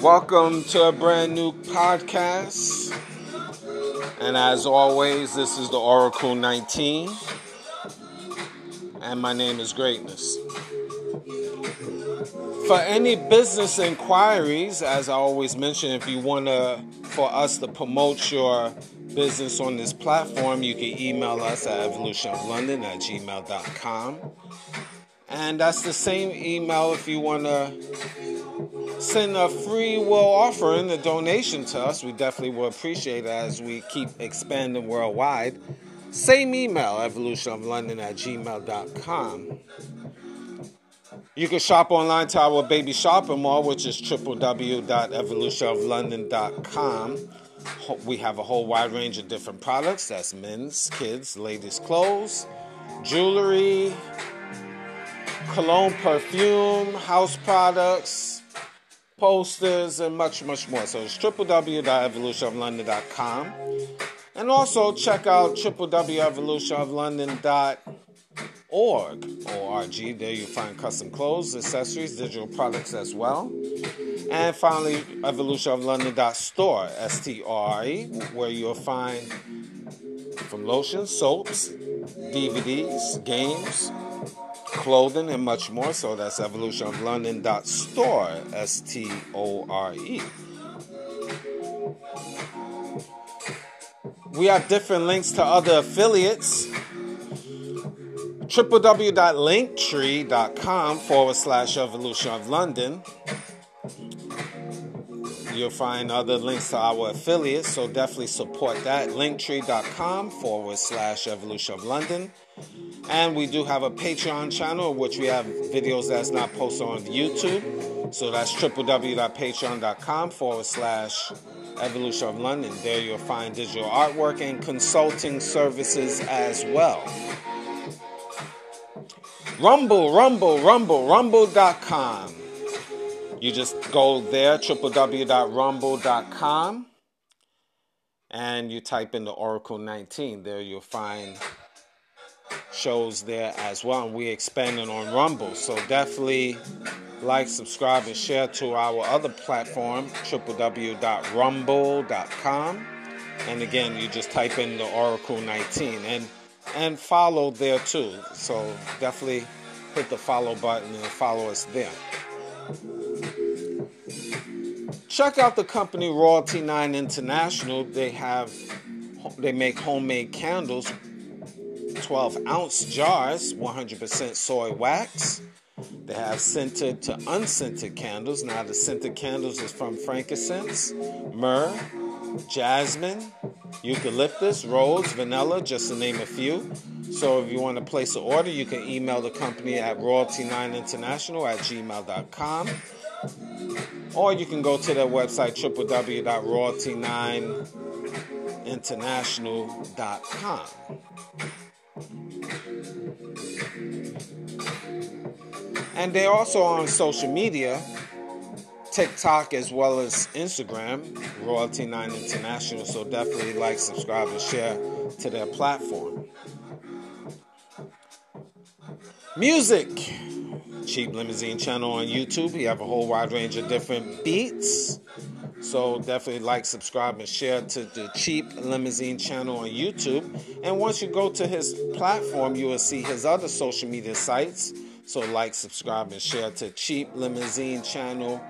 Welcome to a brand new podcast. And as always, this is the Oracle 19. And my name is Greatness. For any business inquiries, as I always mention, if you want to for us to promote your business on this platform, you can email us at evolutionoflondon at gmail.com. And that's the same email if you want to send a free will offering, a donation to us. We definitely will appreciate it as we keep expanding worldwide. Same email, evolutionoflondon at gmail.com. You can shop online to our baby shopping mall, which is www.evolutionoflondon.com. We have a whole wide range of different products. That's men's, kids, ladies' clothes, jewelry, cologne, perfume, house products, posters, and much, much more. So it's www.evolutionoflondon.com. And also check out www.evolutionoflondon.org. O-R-G. There you find custom clothes, accessories, digital products as well. And finally, evolutionoflondon.store, S-T-R-E, where you'll find from lotions, soaps, DVDs, games, clothing, and much more. So that's evolutionoflondon.store, S T O R E. We have different links to other affiliates. www.linktree.com forward slash evolution of London. You'll find other links to our affiliates, so definitely support that. Linktree.com forward slash evolution of London. And we do have a Patreon channel, which we have videos that's not posted on YouTube. So that's www.patreon.com forward slash Evolution of London. There you'll find digital artwork and consulting services as well. Rumble, Rumble, Rumble, Rumble.com. You just go there, www.rumble.com, and you type in the Oracle 19. There you'll find shows there as well. And we're expanding on Rumble. So definitely like, subscribe, and share to our other platform, www.rumble.com. And again, you just type in the Oracle 19 and and follow there too. So definitely hit the follow button and follow us there. Check out the company Royalty 9 International. They have they make homemade candles 12 ounce jars, 100% soy wax. They have scented to unscented candles. Now, the scented candles is from frankincense, myrrh, jasmine, eucalyptus, rose, vanilla, just to name a few. So, if you want to place an order, you can email the company at royalty9international at gmail.com. Or you can go to their website, www.royalty9international.com. And they're also on social media, TikTok as well as Instagram, Royalty 9 International. So definitely like, subscribe, and share to their platform. Music. Cheap Limousine channel on YouTube. We have a whole wide range of different beats. So definitely like, subscribe, and share to the Cheap Limousine channel on YouTube. And once you go to his platform, you will see his other social media sites. So like, subscribe, and share to Cheap Limousine channel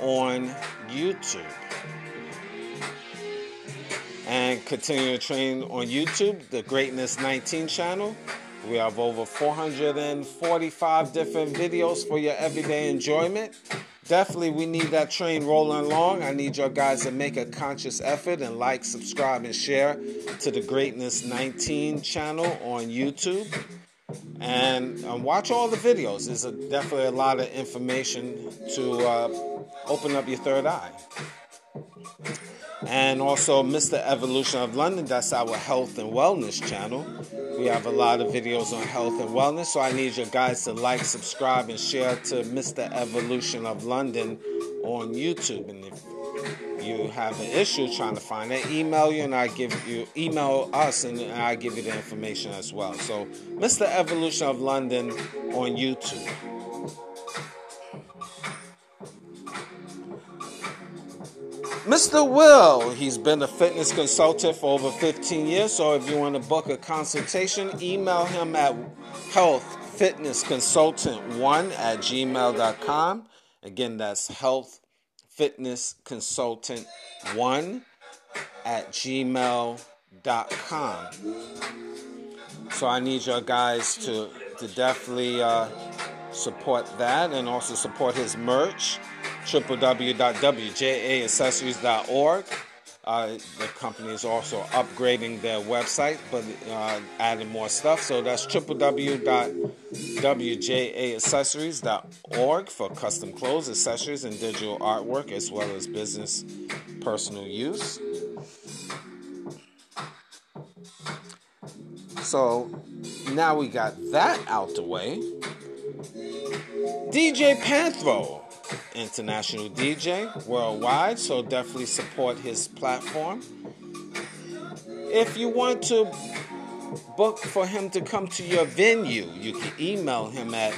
on YouTube. And continue to train on YouTube, the Greatness 19 channel. We have over 445 different videos for your everyday enjoyment. Definitely, we need that train rolling along. I need your guys to make a conscious effort and like, subscribe, and share to the Greatness 19 channel on YouTube. and um, watch all the videos. There's a, definitely a lot of information to uh, open up your third eye. And also, Mr. Evolution of London, that's our health and wellness channel. We have a lot of videos on health and wellness, so I need you guys to like, subscribe, and share to Mr. Evolution of London on YouTube. And if you have an issue trying to find it, email you and I give you email us and I give you the information as well. So, Mr. Evolution of London on YouTube. Mr. Will, he's been a fitness consultant for over 15 years. So if you want to book a consultation, email him at healthfitnessconsultant1 at gmail.com. Again, that's healthfitnessconsultant1 at gmail.com. So I need your guys to, to definitely uh, support that and also support his merch www.wjaaccessories.org. Uh, the company is also upgrading their website, but uh, adding more stuff. So that's www.wjaaccessories.org for custom clothes, accessories, and digital artwork, as well as business personal use. So now we got that out the way. DJ Panthro international DJ worldwide, so definitely support his platform. If you want to book for him to come to your venue, you can email him at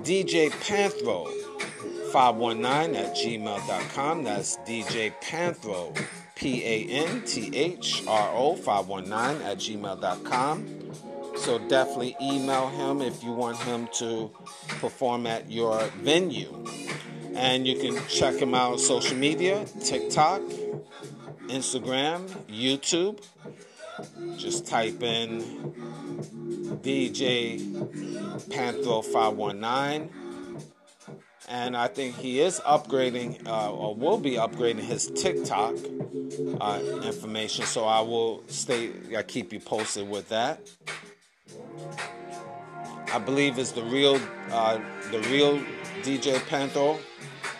djpanthro519 at gmail.com. That's DJ Panthro, P A N T H R O 519 at gmail.com. So definitely email him if you want him to perform at your venue. And you can check him out on social media TikTok, Instagram, YouTube. Just type in DJ Panthro 519. And I think he is upgrading, uh, or will be upgrading his TikTok uh, information. So I will stay, I keep you posted with that. I believe is the real, uh, the real DJ Panthro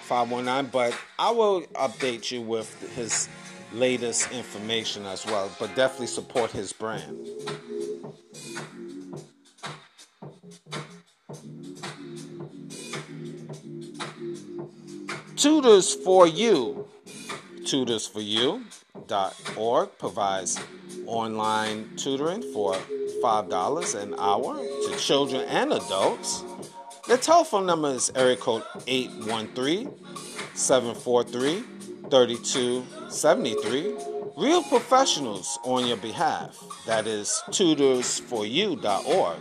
519, but I will update you with his latest information as well. But definitely support his brand. Tutors for You, tutorsforyou.org provides online tutoring for $5 an hour to children and adults. The telephone number is area code 813 743 3273. Real professionals on your behalf. That is tutorsforyou.org,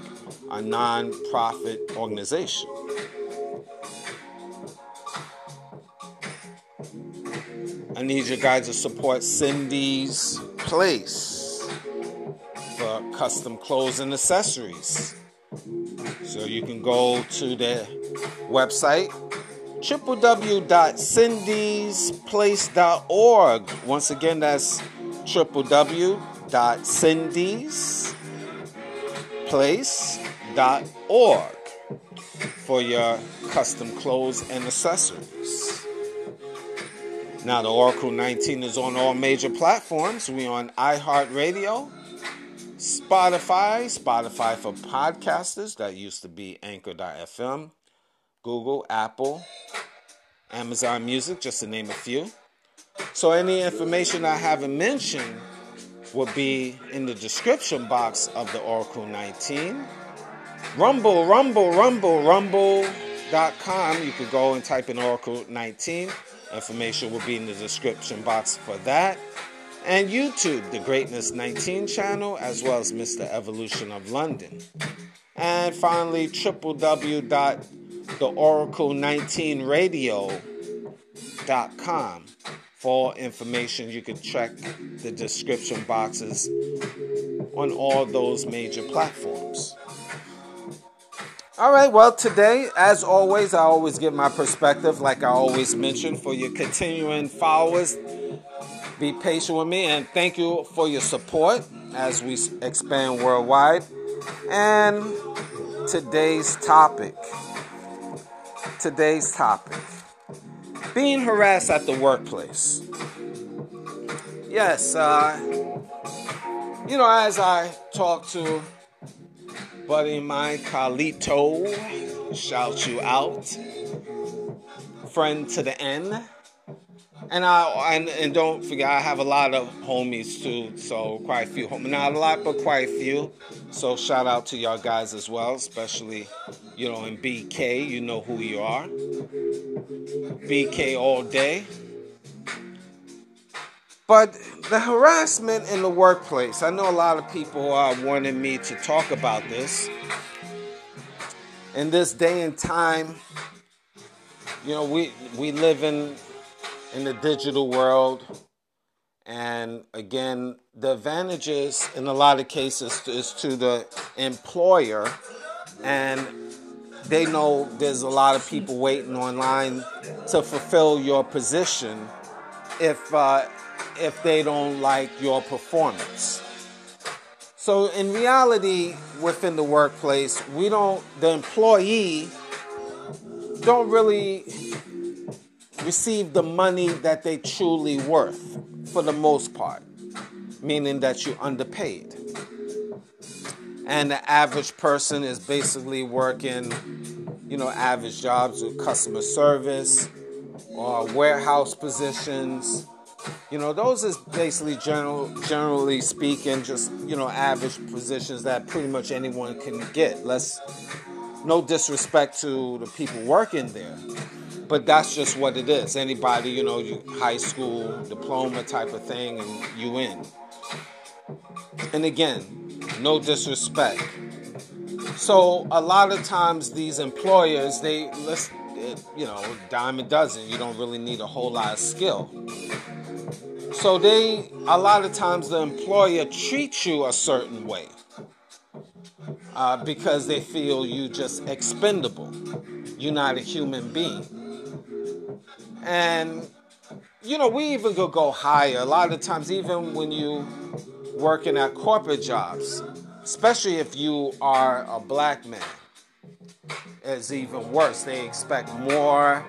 a non-profit organization. I need you guys to support Cindy's Place for custom clothes and accessories. So you can go to the website www.cindysplace.org. Once again, that's www.cindysplace.org for your custom clothes and accessories. Now, the Oracle 19 is on all major platforms. We on iHeartRadio, Spotify, Spotify for podcasters, that used to be Anchor.fm, Google, Apple, Amazon Music, just to name a few. So, any information I haven't mentioned will be in the description box of the Oracle 19. Rumble, Rumble, Rumble, Rumble.com. You could go and type in Oracle 19. Information will be in the description box for that and YouTube, the Greatness 19 channel, as well as Mr. Evolution of London. And finally, www.theoracle19radio.com. For information, you can check the description boxes on all those major platforms. All right, well, today, as always, I always give my perspective, like I always mention, for your continuing followers be patient with me and thank you for your support as we expand worldwide. And today's topic. Today's topic being harassed at the workplace. Yes, uh, you know, as I talk to buddy mine, Carlito, shout you out, friend to the end. And I and, and don't forget, I have a lot of homies too. So quite a few, not a lot, but quite a few. So shout out to y'all guys as well, especially you know in BK. You know who you are. BK all day. But the harassment in the workplace, I know a lot of people are wanting me to talk about this. In this day and time, you know, we we live in in the digital world. And again, the advantages in a lot of cases is to the employer, and they know there's a lot of people waiting online to fulfill your position if uh, if they don't like your performance. So in reality, within the workplace, we don't the employee don't really receive the money that they truly worth for the most part, meaning that you're underpaid. And the average person is basically working, you know, average jobs with customer service or warehouse positions. You know, those is basically general, generally speaking, just you know, average positions that pretty much anyone can get. Let's no disrespect to the people working there, but that's just what it is. Anybody, you know, you, high school diploma type of thing, and you in. And again, no disrespect. So a lot of times these employers, they let's you know, dime a dozen. You don't really need a whole lot of skill. So they a lot of times the employer treats you a certain way. Uh, because they feel you just expendable. You're not a human being. And, you know, we even could go higher. A lot of times, even when you working at corporate jobs, especially if you are a black man, it's even worse. They expect more,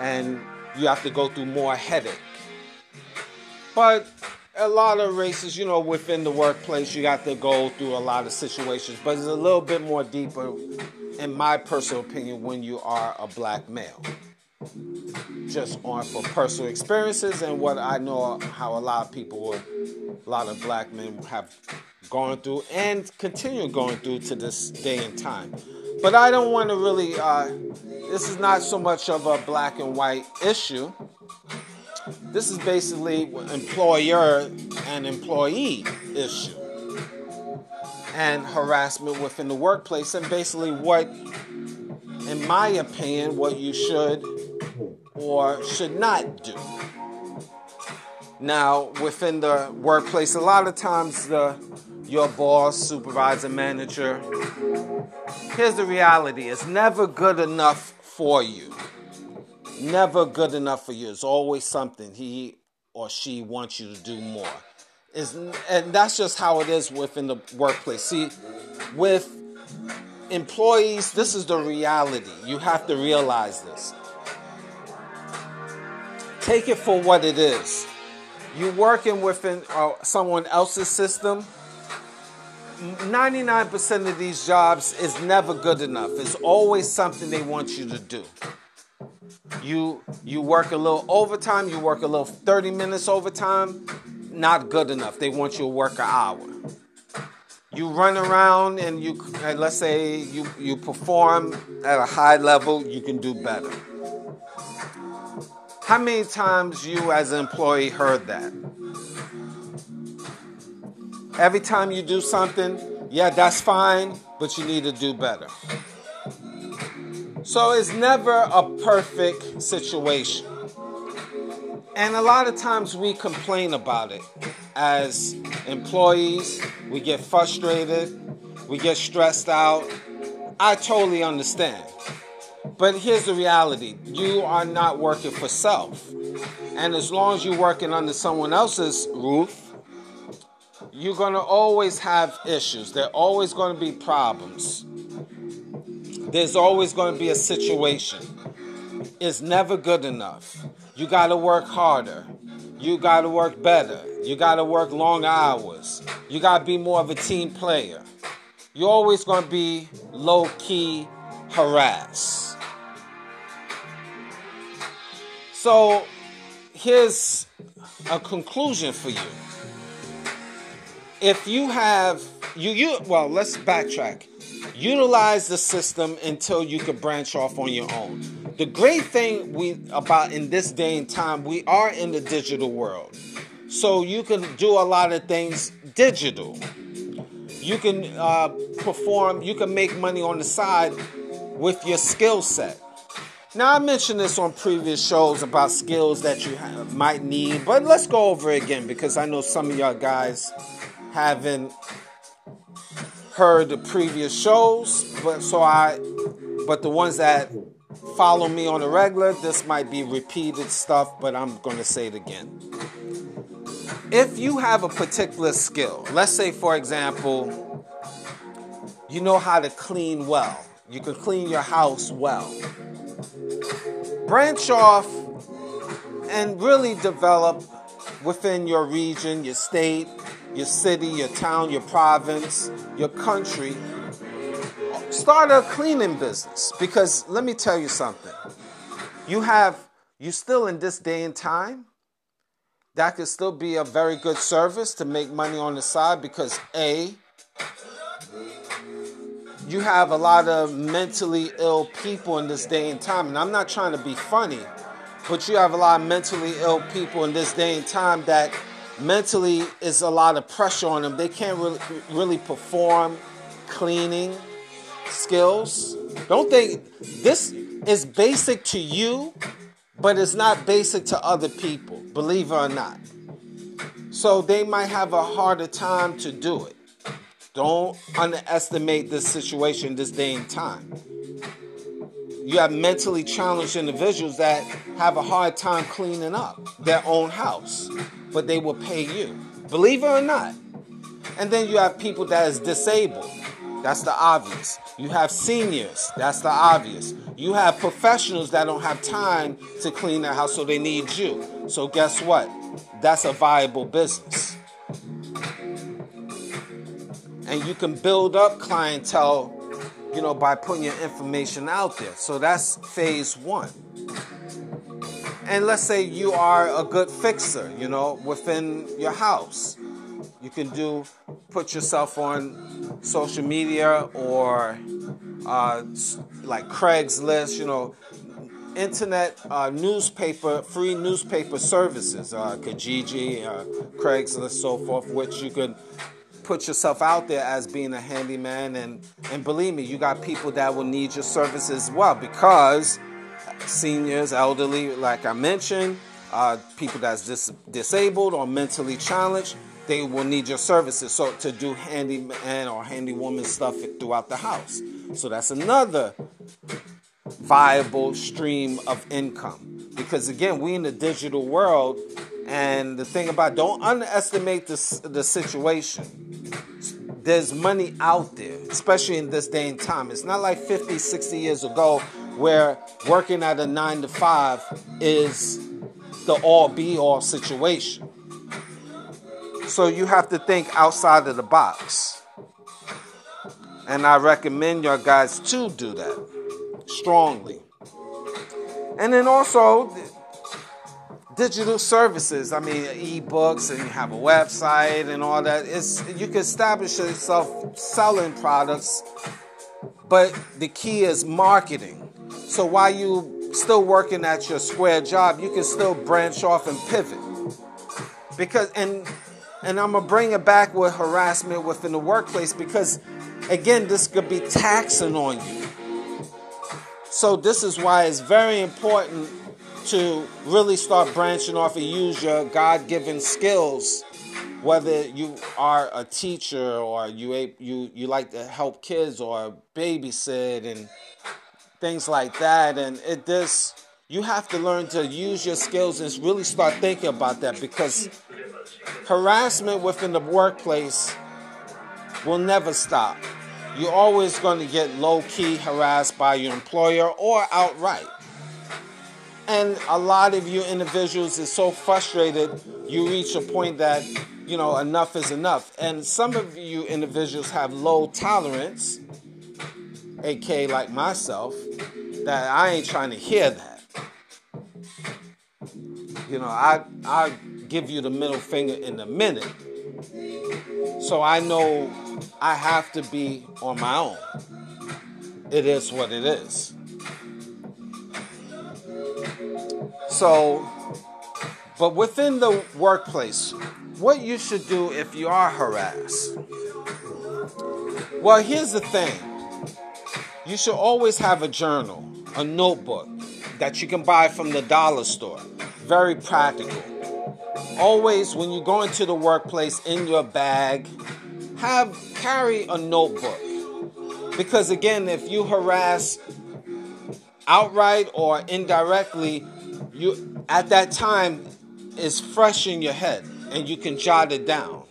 and you have to go through more headache. But a lot of races, you know, within the workplace, you got to go through a lot of situations, but it's a little bit more deeper, in my personal opinion, when you are a black male just on for personal experiences and what I know how a lot of people, a lot of black men have gone through and continue going through to this day and time. But I don't want to really, uh, this is not so much of a black and white issue. This is basically employer and employee issue and harassment within the workplace, and basically what, in my opinion, what you should or should not do. Now, within the workplace, a lot of times the your boss, supervisor, manager, here's the reality: it's never good enough for you. Never good enough for you. It's always something he or she wants you to do more. Is and that's just how it is within the workplace. See, with employees, this is the reality. You have to realize this. Take it for what it is. You're working within uh, someone else's system. 99% of these jobs is never good enough. It's always something they want you to do. You you work a little overtime, you work a little 30 minutes overtime, not good enough. They want you to work an hour. You run around and you let's say you you perform at a high level, you can do better. How many times you as an employee heard that? Every time you do something, yeah, that's fine, but you need to do better. So it's never a perfect situation. And a lot of times we complain about it as employees. We get frustrated, we get stressed out. I totally understand. But here's the reality you are not working for self. And as long as you're working under someone else's roof, you're going to always have issues. There are always going to be problems. There's always going to be a situation. It's never good enough. You got to work harder. You got to work better. You got to work long hours. You got to be more of a team player. You're always going to be low key harassed. So here's a conclusion for you. If you have you you well, let's backtrack. Utilize the system until you can branch off on your own. The great thing we about in this day and time, we are in the digital world. So you can do a lot of things digital. You can uh, perform, you can make money on the side with your skill set. Now, I mentioned this on previous shows about skills that you have, might need, but let's go over again because I know some of y'all guys haven't heard the previous shows, but so I, but the ones that follow me on a regular, this might be repeated stuff, but I'm going to say it again. If you have a particular skill, let's say, for example, you know how to clean well, you can clean your house well branch off and really develop within your region, your state, your city, your town, your province, your country. Start a cleaning business because let me tell you something. You have, you still in this day and time, that could still be a very good service to make money on the side because A, you have a lot of mentally ill people in this day and time. And I'm not trying to be funny, but you have a lot of mentally ill people in this day and time that mentally is a lot of pressure on them. They can't really, really perform cleaning skills. Don't think this is basic to you, but it's not basic to other people, believe it or not. So they might have a harder time to do it. Don't underestimate this situation this day and time. You have mentally challenged individuals that have a hard time cleaning up their own house, but they will pay you. Believe it or not. And then you have people that is disabled. That's the obvious. You have seniors. That's the obvious. You have professionals that don't have time to clean their house, so they need you. So guess what? That's a viable business and you can build up clientele you know by putting your information out there. So that's phase one. And let's say you are a good fixer you know within your house. You can do put yourself on social media or uh, like craigslist you know internet uh, newspaper free newspaper services uh, kijiji uh, craigslist so forth which you could put yourself out there as being a handyman and and believe me you got people that will need your services as well because seniors elderly like i mentioned uh, people that's dis- disabled or mentally challenged they will need your services. So to do handyman or handywoman stuff throughout the house. So that's another viable stream of income. Because again we in the digital world and the thing about don't underestimate the, the situation. There's money out there, especially in this day and time. It's not like 50, 60 years ago where working at a nine to five is the all be all situation. So you have to think outside of the box. And I recommend your guys to do that strongly. And then also, digital services. I mean, ebooks and you have a website and all that. It's you can establish yourself selling products, but the key is marketing. So while you still working at your square job, you can still branch off and pivot. Because and and I'm gonna bring it back with harassment within the workplace because again, this could be taxing on you. So this is why it's very important to really start branching off and use your God given skills, whether you are a teacher or you, you, you like to help kids or babysit and things like that. And it this you have to learn to use your skills and really start thinking about that because harassment within the workplace will never stop. you're always going to get low key harassed by your employer or outright. And a lot of you individuals is so frustrated, you reach a point that, you know, enough is enough. And some of you individuals have low tolerance, aka like myself, that I ain't trying to hear that. You know, I I give you the middle finger in a minute. So I know I have to be on my own. It is what it is. So, but within the workplace, what you should do if you are harassed? Well, here's the thing you should always have a journal, a notebook that you can buy from the dollar store. Very practical. Always, when you go into the workplace in your bag, have carry a notebook. Because again, if you harass outright or indirectly, you at that time is fresh in your head and you can jot it down.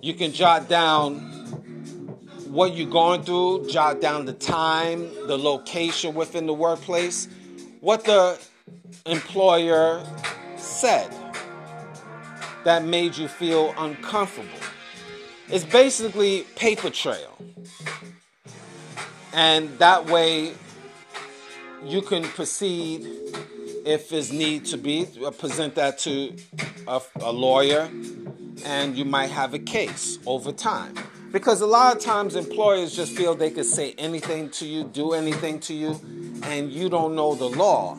You can jot down what you're going through, jot down the time, the location within the workplace, what the employer said that made you feel uncomfortable. It's basically paper trail. And that way you can proceed if there's need to be, present that to a, a lawyer, and you might have a case over time. Because a lot of times employers just feel they can say anything to you, do anything to you, and you don't know the law.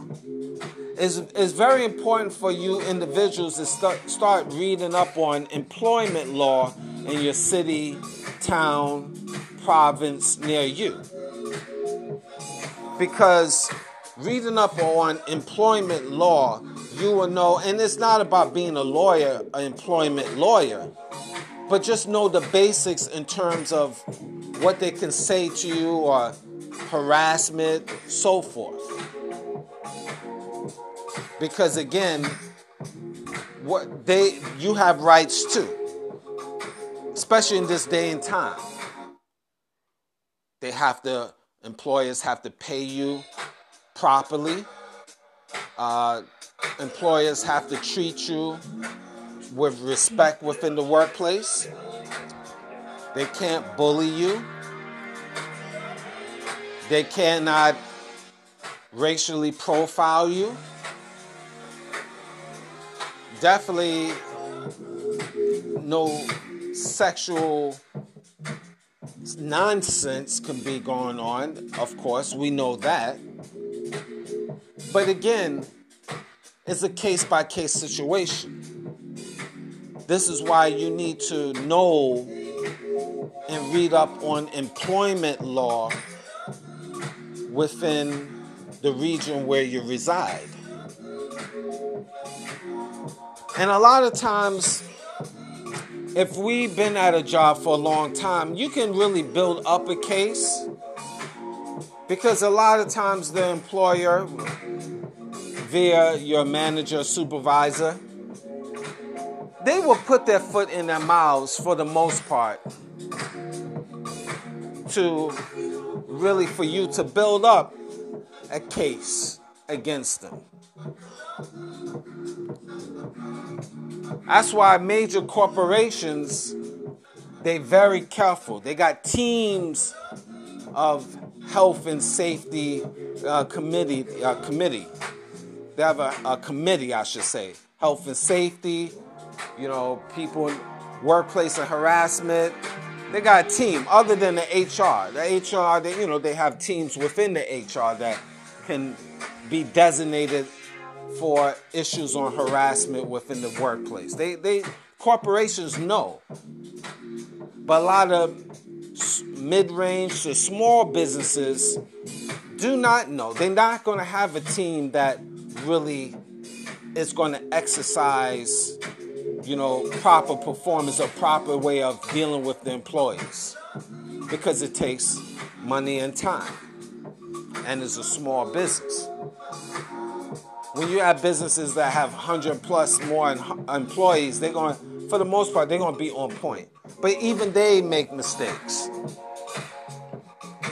It's, it's very important for you individuals to start, start reading up on employment law in your city, town, province near you because reading up on employment law, you will know, and it's not about being a lawyer, an employment lawyer, but just know the basics in terms of what they can say to you or harassment, so forth. Because again, what they you have rights too. Especially in this day and time. They have to Employers have to pay you properly. Uh, employers have to treat you with respect within the workplace. They can't bully you. They cannot racially profile you. Definitely no sexual nonsense can be going on, of course, we know that. But again, it's a case by case situation. This is why you need to know and read up on employment law within the region where you reside. And a lot of times, if we've been at a job for a long time, you can really build up a case because a lot of times the employer, via your manager, supervisor, they will put their foot in their mouths for the most part to really for you to build up a case against them. That's why major corporations they very careful. They got teams of health and safety uh, committee uh, committee. They have a, a, committee, I should say, health and safety. You know, people workplace and harassment. They got a team other than the HR. The HR, they, you know, they have teams within the HR that can be designated for issues on harassment within the workplace. They, they corporations know, but a lot of mid-range to small businesses do not know. They're not going to have a team that really is going to exercise, you know, proper performance or proper way of dealing with the employees because it takes money and time, and it's a small business when you have businesses that have 100 plus more employees, they're going, for the most part, they're going to be on point. But even they make mistakes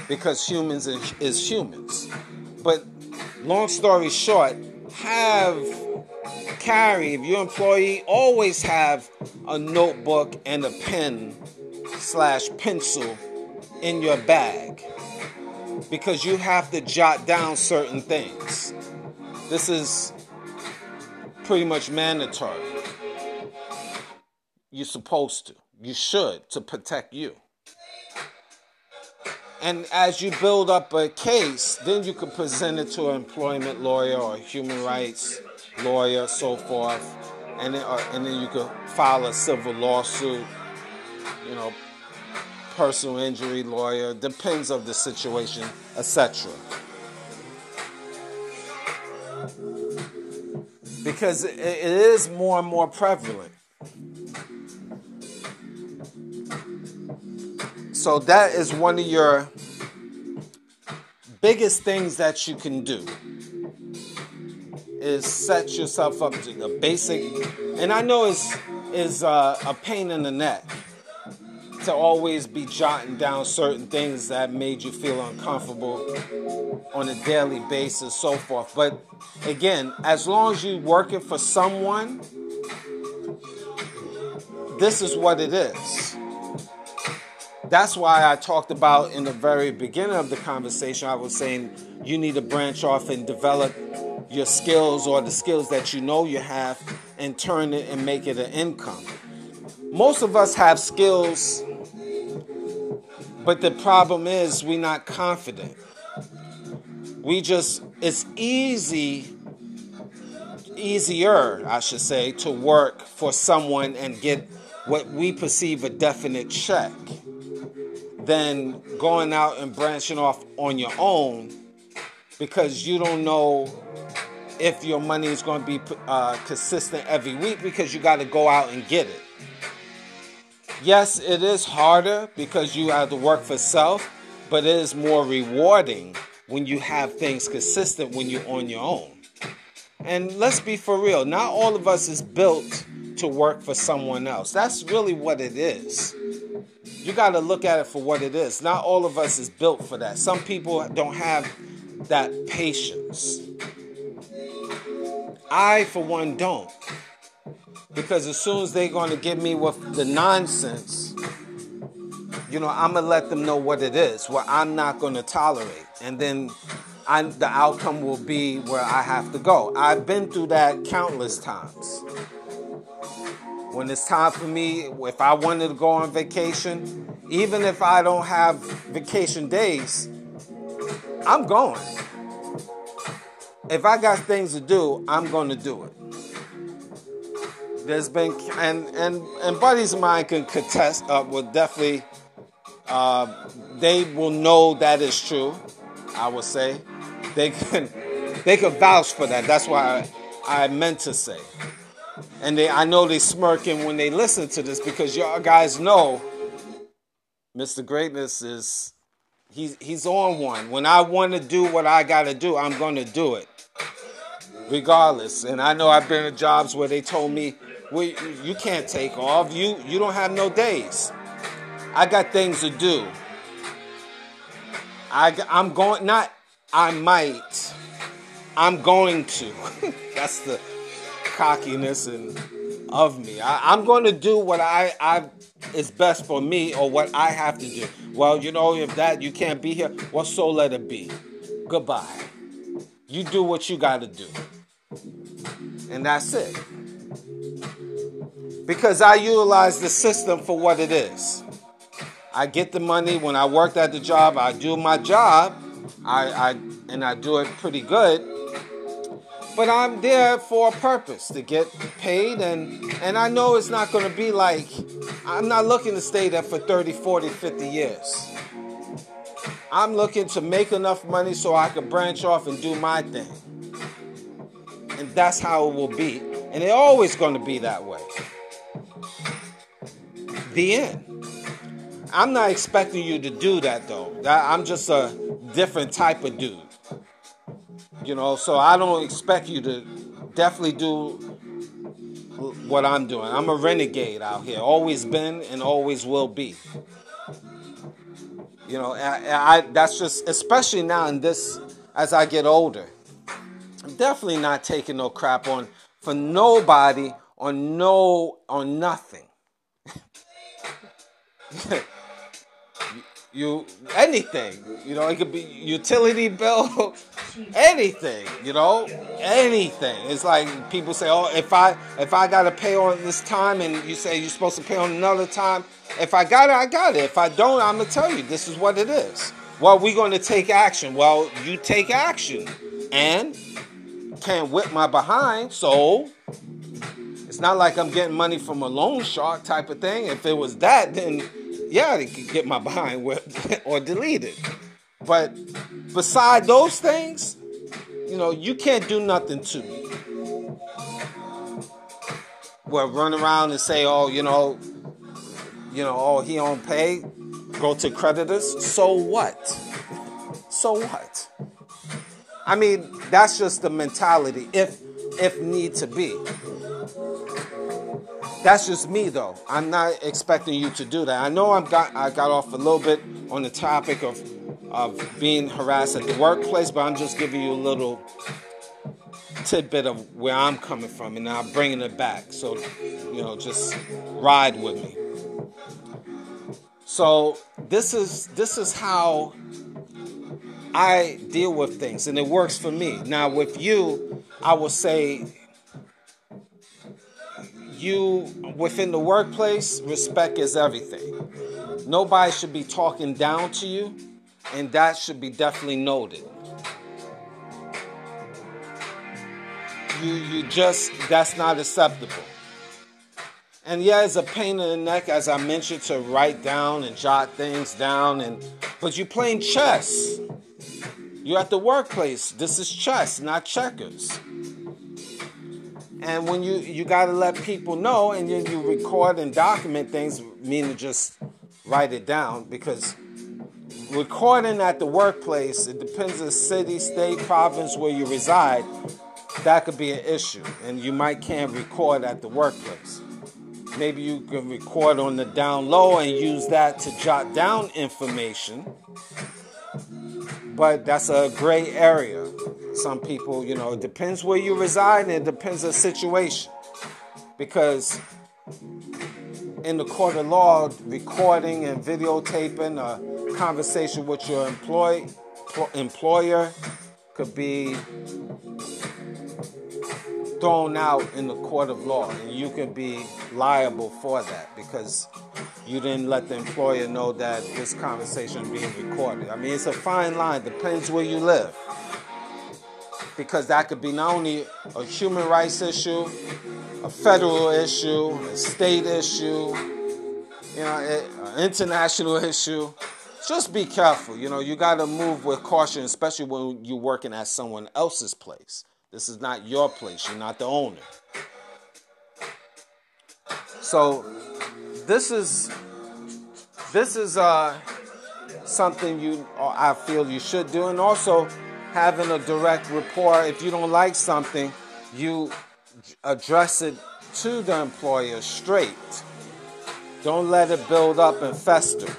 because humans is humans. But long story short, have carry if your employee always have a notebook and a pen slash pencil in your bag because you have to jot down certain things. This is pretty much mandatory. You're supposed to. You should to protect you. And as you build up a case, then you can present it to an employment lawyer or human rights lawyer, so forth. And then, uh, and then you could file a civil lawsuit, you know, personal injury lawyer, depends of the situation, etc. Because it is more and more prevalent. So that is one of your biggest things that you can do is set yourself up to the basic and I know it's is uh, a pain in the neck to always be jotting down certain things that made you feel uncomfortable on a daily basis, so forth. But again, as long as you're working for someone, this is what it is. That's why I talked about in the very beginning of the conversation, I was saying you need to branch off and develop your skills or the skills that you know you have and turn it and make it an income. Most of us have skills, but the problem is we're not confident. We just, it's easy, easier, I should say, to work for someone and get what we perceive a definite check than going out and branching off on your own because you don't know if your money is going to be uh, consistent every week because you got to go out and get it. Yes, it is harder because you have to work for self, but it is more rewarding when you have things consistent when you're on your own. And let's be for real, not all of us is built to work for someone else. That's really what it is. You got to look at it for what it is. Not all of us is built for that. Some people don't have that patience. I, for one, don't. Because as soon as they're going to give me with the nonsense, you know, I'm to let them know what it is, what I'm not to tolerate. And then I, the outcome will be where I have to go. I've been through that countless times. When it's time for me, if I wanted to go on vacation, even if I don't have vacation days, I'm going. If I got things to do, I'm to do it. There's been and and and buddies of mine can contest. Uh, will definitely. Uh, they will know that is true. I would say they can they can vouch for that. That's why I, I meant to say. And they, I know they smirking when they listen to this because y'all guys know Mr. Greatness is he's he's on one. When I want to do what I got to do, I'm to do it, regardless. And I know I've been in jobs where they told me, "Well, you can't take off. You you don't have no days." I got things to do. I I'm going not. I might. I'm going to. That's the cockiness and of me. I, am going to do what I, I is best for me or what I have to do. Well, you know, if that you can't be here, well, so let it be. Goodbye. You do what you got to do, and that's it. Because I utilize the system for what it is. I get the money when I worked at the job. I do my job. I, I and I do it pretty good but I'm there for a purpose to get paid and and I know it's not going to be like I'm not looking to stay there for 30, 40, 50 years. I'm looking to make enough money so I can branch off and do my thing. And that's how it will be. And it's always going to be that way. The end. I'm not expecting you to do that though. I'm just a different type of dude. You know, so I don't expect you to definitely do what I'm doing. I'm a renegade out here. Always been and always will be. You know, I, I, that's just, especially now in this, as I get older. I'm definitely not taking no crap on for nobody on no on nothing. you anything, you know, it could be utility bill, anything, you know, anything. It's like people say, "Oh, if I if I got to pay on this time and you say you're supposed to pay on another time, if I got it, I got it. If I don't, I'm to tell you this is what it is." Well, we're to take action. Well, you take action and can't whip my behind, so it's not like I'm getting money from a loan shark type of thing. If it was that, then yeah, they could get my behind whipped or deleted. But beside those things, you know, you can't do nothing to me. Well, run around and say, oh, you know, you know, oh, he don't pay. Go to creditors. So what? So what? I mean, that's just the mentality. If if need to be. That's just me though. I'm not expecting you to do that. I know I'm got I got off a little bit on the topic of of being harassed at the workplace, but I'm just giving you a little tidbit of where I'm coming from and I'm bringing it back. So, you know, just ride with me. So, this is this is how I deal with things and it works for me. Now, with you, I will say you within the workplace, respect is everything. Nobody should be talking down to you, and that should be definitely noted. You you just that's not acceptable. And yeah, it's a pain in the neck, as I mentioned, to write down and jot things down, and but you're playing chess. You're at the workplace. This is chess, not checkers. And when you you got to let people know, and then you record and document things, meaning just write it down because recording at the workplace it depends on the city, state, province where you reside. That could be an issue, and you might can't record at the workplace. Maybe you can record on the down low and use that to jot down information. But that's a gray area. Some people, you know, it depends where you reside and it depends on the situation. Because in the court of law, recording and videotaping a conversation with your employ, employer could be thrown out in the court of law, and you can be liable for that because you didn't let the employer know that this conversation being recorded. I mean, it's a fine line, depends where you live because that could be not only a human rights issue, a federal issue, a state issue, you know, an international issue. Just be careful. You know, you got to move with caution, especially when you're working at someone else's place. This is not your place. You're not the owner. So, this is this is uh, something you I feel you should do, and also having a direct rapport. If you don't like something, you address it to the employer straight. Don't let it build up and fester.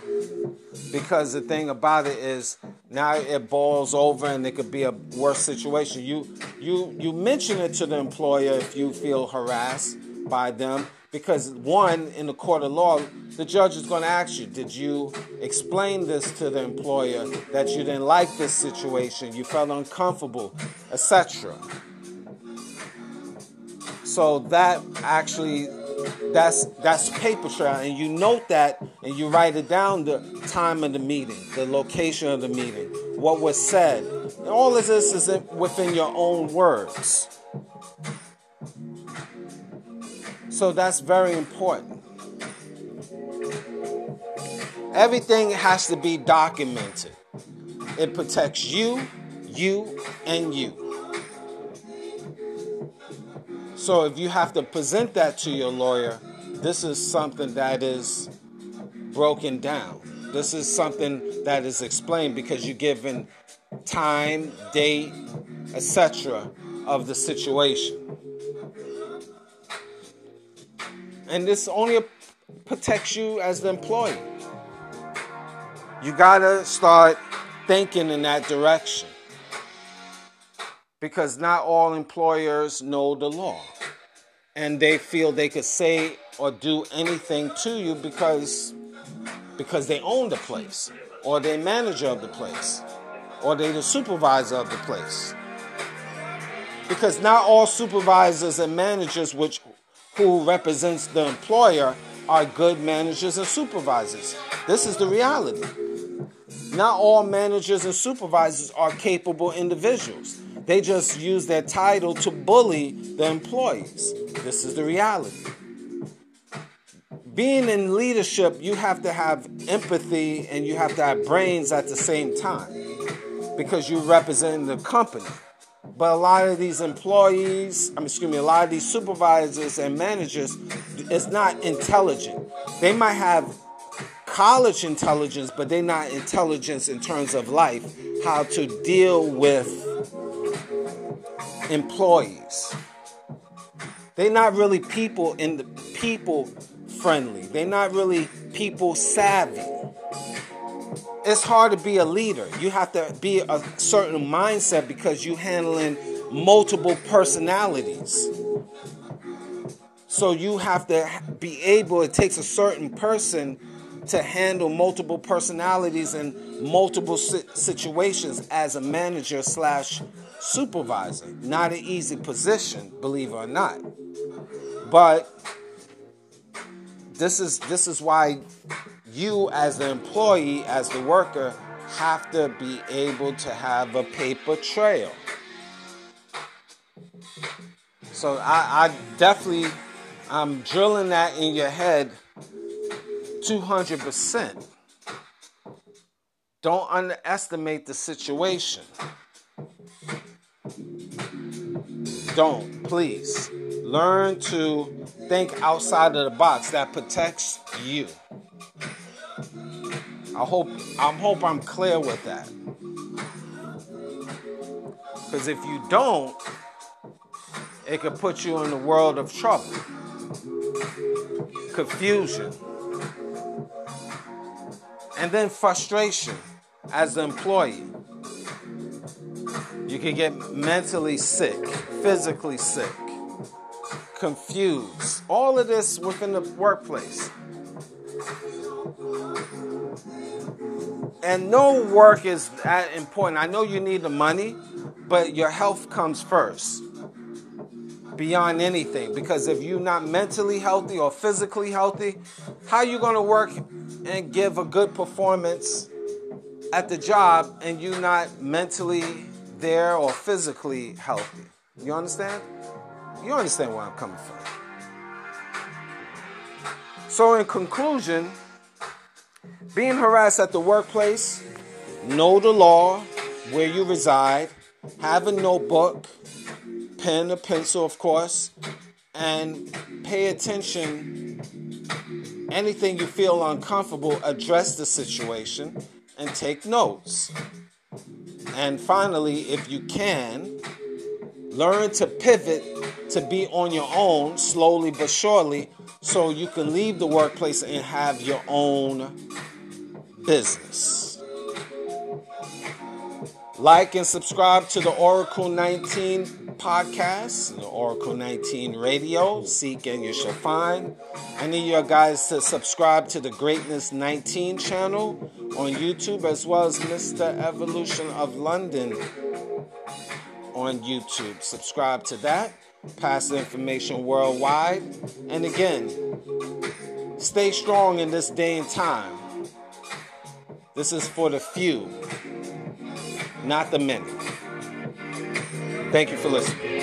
Because the thing about it is now it boils over and it could be a worse situation. You you you mention it to the employer if you feel harassed by them because one in the court of law the judge is going to ask you did you explain this to the employer that you didn't like this situation? You felt uncomfortable etc so that actually that's that's paper trail and you note that and you write it down the time of the meeting the location of the meeting what was said. And all of this is within your own words. So that's very important. Everything has to be documented. It protects you, you, and you. So if you have to present that to your lawyer, this is something that is broken down. This is something that is explained because you're given time, date, etc. of the situation. And this only protects you as the employee. You gotta start thinking in that direction. Because not all employers know the law. And they feel they could say or do anything to you because because they own the place or they manager of the place or they the supervisor of the place. Because not all supervisors and managers which who represents the employer are good managers and supervisors. This is the reality. Not all managers and supervisors are capable individuals. They just use their title to bully the employees. This is the reality. Being in leadership, you have to have empathy and you have to have brains at the same time because you represent the company. But a lot of these employees, I mean, excuse me, a lot of these supervisors and managers, it's not intelligent. They might have college intelligence, but they're not intelligence in terms of life, how to deal with employees. They're not really people in the people friendly. They're not really people savvy. It's hard to be a leader. You have to be a certain mindset because you're handling multiple personalities. So you have to be able, it takes a certain person to handle multiple personalities and multiple situations as a manager slash supervisor. Not an easy position, believe it or not. But this is this is why you as the employee, as the worker, have to be able to have a paper trail. So I, I definitely I'm drilling that in your head 200%. Don't underestimate the situation. Don't, please. Learn to think outside of the box that protects you. I hope I hope I'm clear with that. Because if you don't, it could put you in the world of trouble, confusion, and then frustration as an employee. You can get mentally sick, physically sick, confused. All of this within the workplace. And no work is that important. I know you need the money, but your health comes first beyond anything because if you're not mentally healthy or physically healthy how are you going to work and give a good performance at the job and you're not mentally there or physically healthy you understand you understand where i'm coming from so in conclusion being harassed at the workplace know the law where you reside have a notebook pen or pencil, of course, and pay attention. Anything you feel uncomfortable, address the situation and take notes. And finally, if you can, learn to pivot to be on your own slowly but surely so you can leave the workplace and have your own business. Like and subscribe to the Oracle 19 podcast, Oracle 19 radio. Seek and you shall find. I need you guys to subscribe to the Greatness 19 channel on YouTube as well as Mr. Evolution of London on YouTube. Subscribe to that. Pass information worldwide. And again, stay strong in this day and time. This is for the few not the many. Thank you for listening.